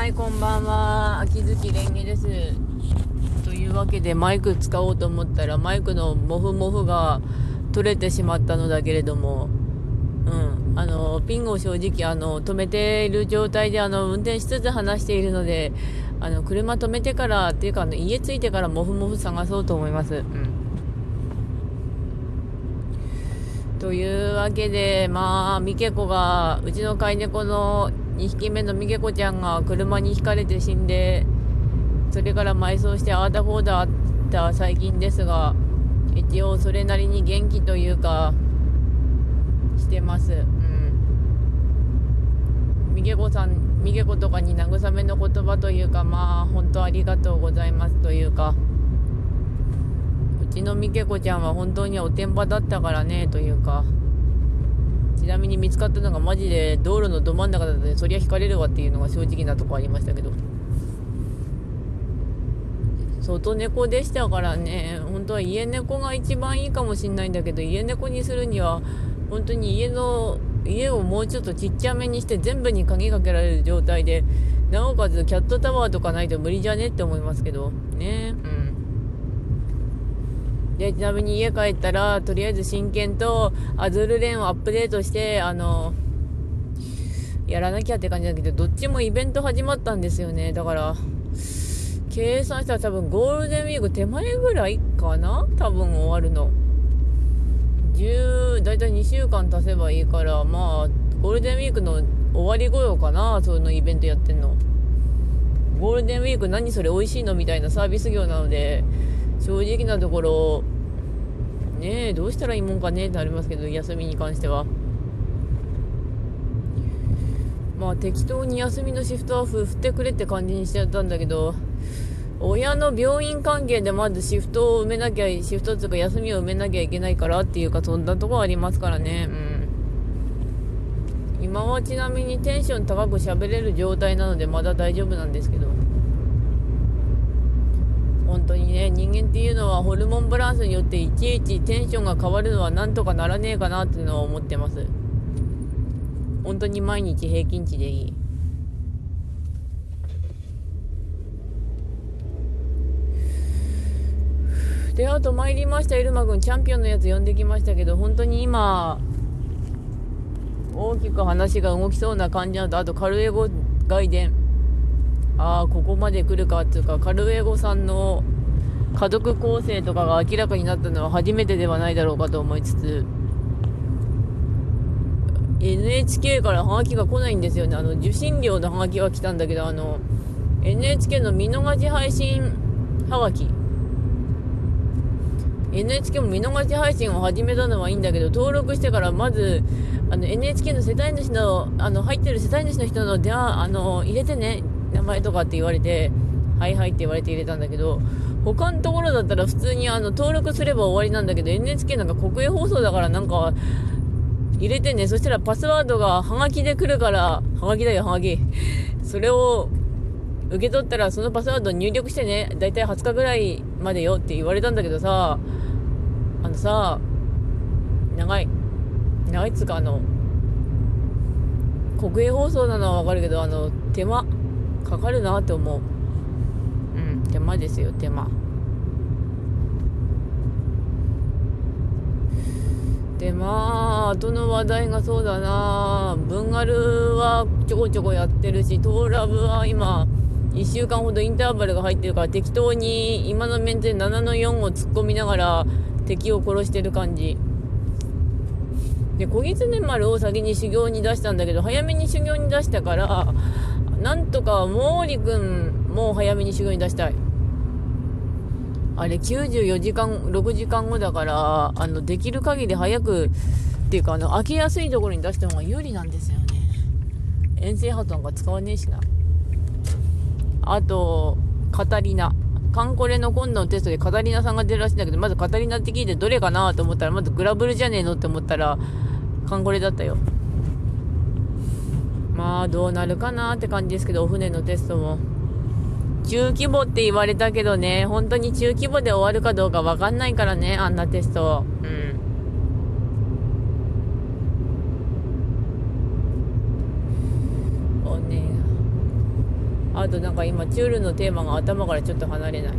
はい、こんばんは。秋月蓮華です。というわけで、マイク使おうと思ったら、マイクのモフモフが取れてしまったのだけれども、うん、あの、ピンを正直、あの、止めている状態で、あの、運転しつつ話しているので、あの、車止めてから、っていうか、あの、家着いてからモフモフ探そうと思います。うん。というわけで、まあ、ミケコが、うちの飼い猫の2匹目のミケコちゃんが車にひかれて死んで、それから埋葬してああだこうだあった最近ですが、一応それなりに元気というか、してます。うん。ミケコさん、ミケコとかに慰めの言葉というか、まあ、本当ありがとうございますというか、うちのミケコちゃんは本当におてんばだったからね、というか、ちなみに見つかったのがマジで道路のど真ん中だったので、そりゃ引かれるわっていうのが正直なとこありましたけど。外猫でしたからね、本当は家猫が一番いいかもしんないんだけど、家猫にするには、本当に家の、家をもうちょっとちっちゃめにして全部に鍵かけられる状態で、なおかつキャットタワーとかないと無理じゃねって思いますけど、ね、うん。で、ちなみに家帰ったら、とりあえず真剣とアズールレーンをアップデートして、あの、やらなきゃって感じだけど、どっちもイベント始まったんですよね。だから、計算したら多分ゴールデンウィーク手前ぐらいかな？多分終わるの。10、だいたい2週間経せばいいから、まあ、ゴールデンウィークの終わり頃かな？そのイベントやってんの。ゴールデンウィーク何それ美味しいの？みたいなサービス業なので、正直なところ、ね、どうしたらいいもんかねってなりますけど、休みに関しては。まあ適当に休みのシフトは振ってくれって感じにしちゃったんだけど、親の病院関係でまずシフトを埋めなきゃ、シフトっていうか休みを埋めなきゃいけないからっていうか、そんなとこありますからね。うん。今はちなみにテンション高く喋れる状態なのでまだ大丈夫なんですけど。本当にね、人間っていうのはホルモンバランスによっていちいちテンションが変わるのはなんとかならねえかなっていうのは思ってます。本当に毎日平均値でいい。で、あと参りました、エルマ君、チャンピオンのやつ呼んできましたけど、本当に今、大きく話が動きそうな感じなのと、あとカルエゴ外伝。ああ、ここまで来るかっていうか、カルエゴさんの家族構成とかが明らかになったのは初めてではないだろうかと思いつつ、NHK からハガキが来ないんですよね。あの、受信料のハガキは来たんだけど、あの、NHK の見逃し配信ハガキ。NHK も見逃し配信を始めたのはいいんだけど、登録してからまず、あの、NHK の世帯主の、あの、入ってる世帯主の人の電話、あの、入れてね、前とかって言われて、はいはいって言われて入れたんだけど、他のところだったら普通にあの、登録すれば終わりなんだけど、NHK なんか国営放送だからなんか、入れてね、そしたらパスワードがハガキで来るから、ハガキだよ、ハガキ。それを受け取ったらそのパスワード入力してね、だいたい20日ぐらいまでよって言われたんだけどさ、あのさ、長い。長いっつうかあの、国営放送なのはわかるけど、あの、手間、かかるなって思う。うん、手間ですよ、手間。でまあ後の話題がそうだなブンガルはちょこちょこやってるしトーラブは今1週間ほどインターバルが入ってるから適当に今のメンツで7の4を突っ込みながら敵を殺してる感じで小狐丸を先に修行に出したんだけど早めに修行に出したからなんとか毛利君も早めに修行に出したいあれ94時間、6時間後だから、あの、できる限り早く、っていうか、あの、開けやすいところに出した方が有利なんですよね。遠征ハトなんか使わねえしな。あと、カタリナ。カンコレの今度のテストでカタリナさんが出るらしいんだけど、まずカタリナって聞いてどれかなと思ったら、まずグラブルじゃねえのって思ったら、カンコレだったよ。まあ、どうなるかなって感じですけど、お船のテストも。中規模って言われたけどね、本当に中規模で終わるかどうかわかんないからね、あんなテスト。うん。おねあとなんか今チュールのテーマが頭からちょっと離れない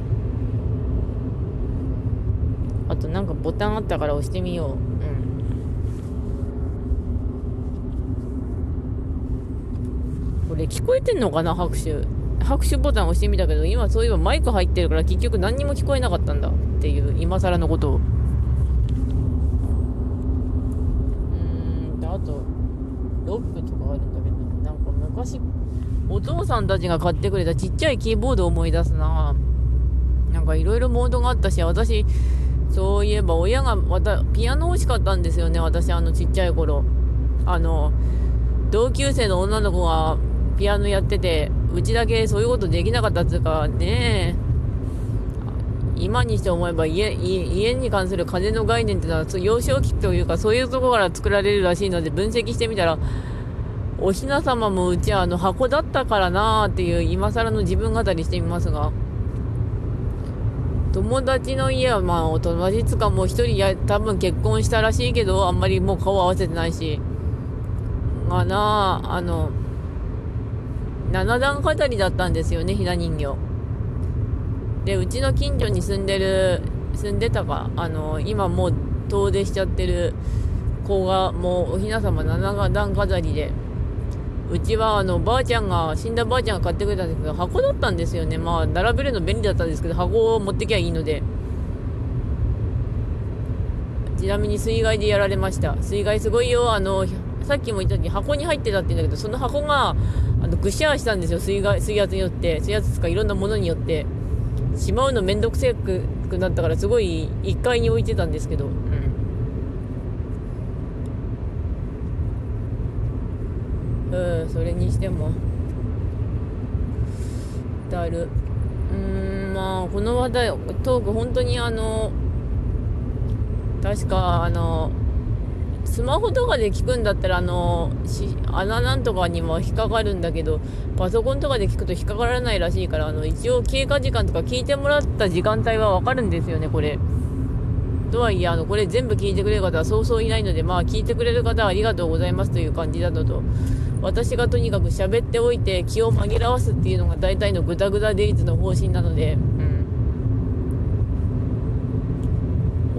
あとなんかボタンあったから押してみよううんこれ聞こえてんのかな拍手。拍手ボタン押してみたけど今そういえばマイク入ってるから結局何にも聞こえなかったんだ。っていう今更のことを。うんであとロックとかあるんだけどなんか昔お父さんたちが買ってくれたちっちゃいキーボード思い出すな。なんかいろいろモードがあったし私そういえば親がまたピアノ欲しかったんですよね私あのちっちゃい頃。あの同級生の女の子がピアノやっててうちだけそういうことできなかったっつうかね今にして思えば家家に関する金の概念っていうのは幼少期というかそういうところから作られるらしいので分析してみたらおひな様もうちはあの箱だったからなーっていう今更の自分語りしてみますが友達の家はまあお友達つかもう一人や多分結婚したらしいけどあんまりもう顔合わせてないし。がなあの7段飾りだったんですよね、ひな人形。で、うちの近所に住んでる、住んでたか、あの、今もう遠出しちゃってる子が、もうおひな様7段飾りで、うちはあの、ばあちゃんが、死んだばあちゃんが買ってくれたんですけど、箱だったんですよね。まあ、並べるの便利だったんですけど、箱を持ってきゃいいので。ちなみに水害でやられました。水害すごいよ。あの、さっきも言ったように箱に入ってたって言うんだけど、その箱が、の、ぐしゃーしたんですよ。水害、水圧によって。水圧とかいろんなものによって。しまうのめんどくせくなったから、すごい1階に置いてたんですけど。うん。うん、それにしても。だる。うん、まあ、この話題、トーク、本当にあの、確か、あの、スマホとかで聞くんだったら、あの、穴なんとかにも引っかかるんだけど、パソコンとかで聞くと引っかからないらしいから、あの、一応経過時間とか聞いてもらった時間帯はわかるんですよね、これ。とはいえ、あの、これ全部聞いてくれる方はそうそういないので、まあ、聞いてくれる方はありがとうございますという感じだとと、私がとにかく喋っておいて気を紛らわすっていうのが大体のグダグダデイズの方針なので、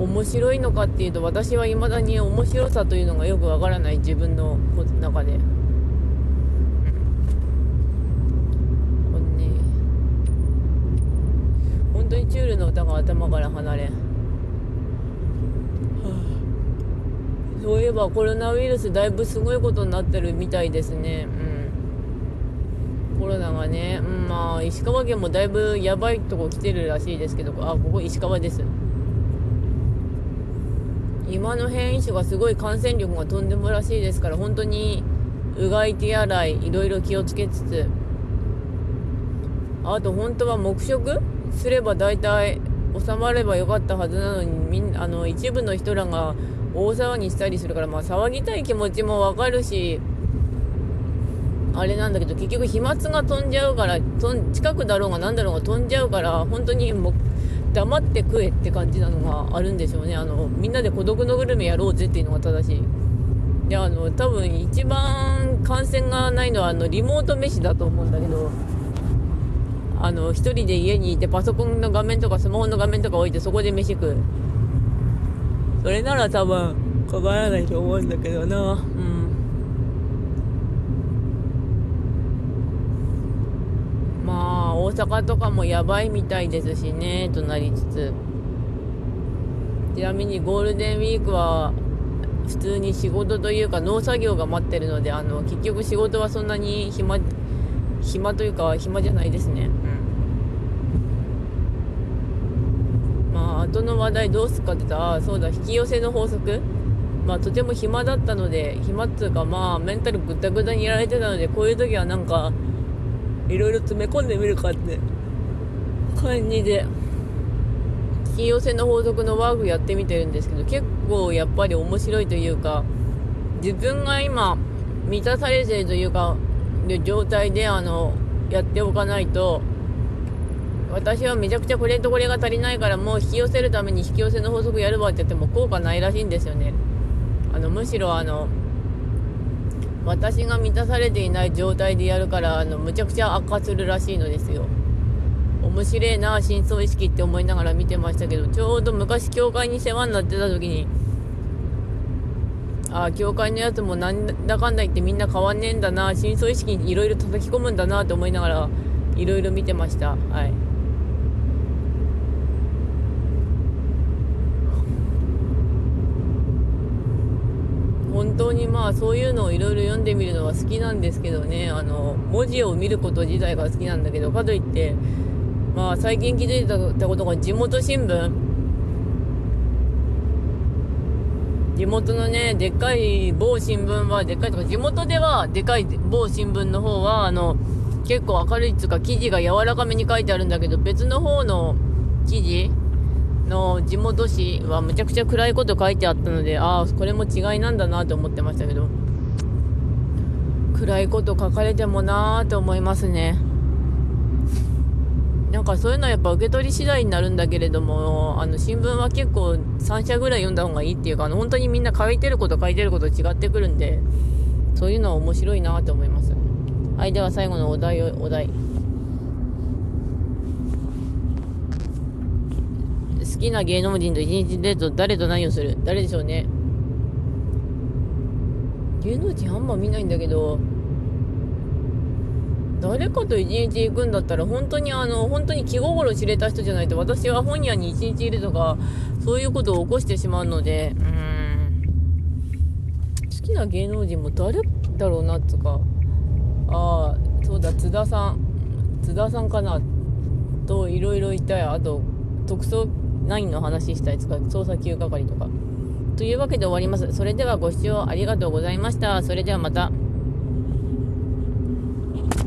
面白いのかっていうと私は未だに面白さというのがよくわからない自分の中で。本当にチュールの歌が頭から離れん。そういえばコロナウイルスだいぶすごいことになってるみたいですね。うん。コロナがね、うん、まあ、石川県もだいぶやばいとこ来てるらしいですけど、あ、ここ石川です。今の変異種がすごい感染力がとんでもらしいですから本当にうがい手洗いいろいろ気をつけつつ。あと本当は黙食すれば大体収まればよかったはずなのにみんあの一部の人らが大騒ぎしたりするからまあ騒ぎたい気持ちもわかるしあれなんだけど結局飛沫が飛んじゃうからと近くだろうが何だろうが飛んじゃうから本当にも黙って食えって感じなのがあるんでしょうね。あのみんなで孤独のグルメやろうぜっていうのが正しい。であの多分一番感染がないのはあのリモート飯だと思うんだけどあの1人で家にいてパソコンの画面とかスマホの画面とか置いてそこで飯食う。それなら多分かからないと思うんだけどなうん大阪とかもやばいみたいですしね、となりつつ。ちなみにゴールデンウィークは普通に仕事というか農作業が待ってるので、あの、結局仕事はそんなに暇、暇というか暇じゃないですね。うん。まあ、後の話題どうすかって言ったら、そうだ、引き寄せの法則まあ、とても暇だったので、暇っつうか、まあ、メンタルぐったぐたにやられてたので、こういう時はなんか、いろいろ詰め込んでみるかって。感じで。引き寄せの法則のワークやってみてるんですけど結構やっぱり面白いというか自分が今満たされてるというか状態であのやっておかないと。私はめちゃくちゃこれとこれが足りないからもう引き寄せるために引き寄せの法則やるわって言っても効果ないらしいんですよね。あのむしろあの私が満たされていない状態でやるからあのむちゃくちゃ悪化するらしいのですよ。面白いな深層意識って思いながら見てましたけどちょうど昔教会に世話になってた時にああ教会のやつもなんだかんだ言ってみんな変わんねえんだな深層意識にいろいろ叩き込むんだなって思いながらいろいろ見てました。はい。本当にまあそういうのをいろいろ読んでみるのは好きなんですけどね。あの文字を見ること自体が好きなんだけどかといってまあ最近気づいたことが地元新聞。地元のねでっかい某新聞はでっかいとか地元ではでかい某新聞の方はあの結構明るいっつうか記事が柔らかめに書いてあるんだけど別の方の記事の地元紙はむちゃくちゃ暗いこと書いてあったのでああこれも違いなんだなと思ってましたけど。暗いこと書かれてもなーと思いますね。なんかそういうのはやっぱ受け取り次第になるんだけれどもあの新聞は結構3社ぐらい読んだ方がいいっていうかあの本当にみんな書いてること書いてること違ってくるんでそういうのは面白いなと思います。はいでは最後のお題をお題。好きな芸能人と一日デート誰と何をする？誰でしょうね。芸能人あんま見ないんだけど誰かと一日行くんだったら本当にあの本当に気心知れた人じゃないと私は本屋に一日いるとかそういうことを起こしてしまうのでうん。好きな芸能人も誰だろうなとか。ああそうだ津田さん。津田さんかな。といろいろいたよあと特捜9の話したやつか？捜査9係とか。というわけで終わります。それではご視聴ありがとうございました。それではまた。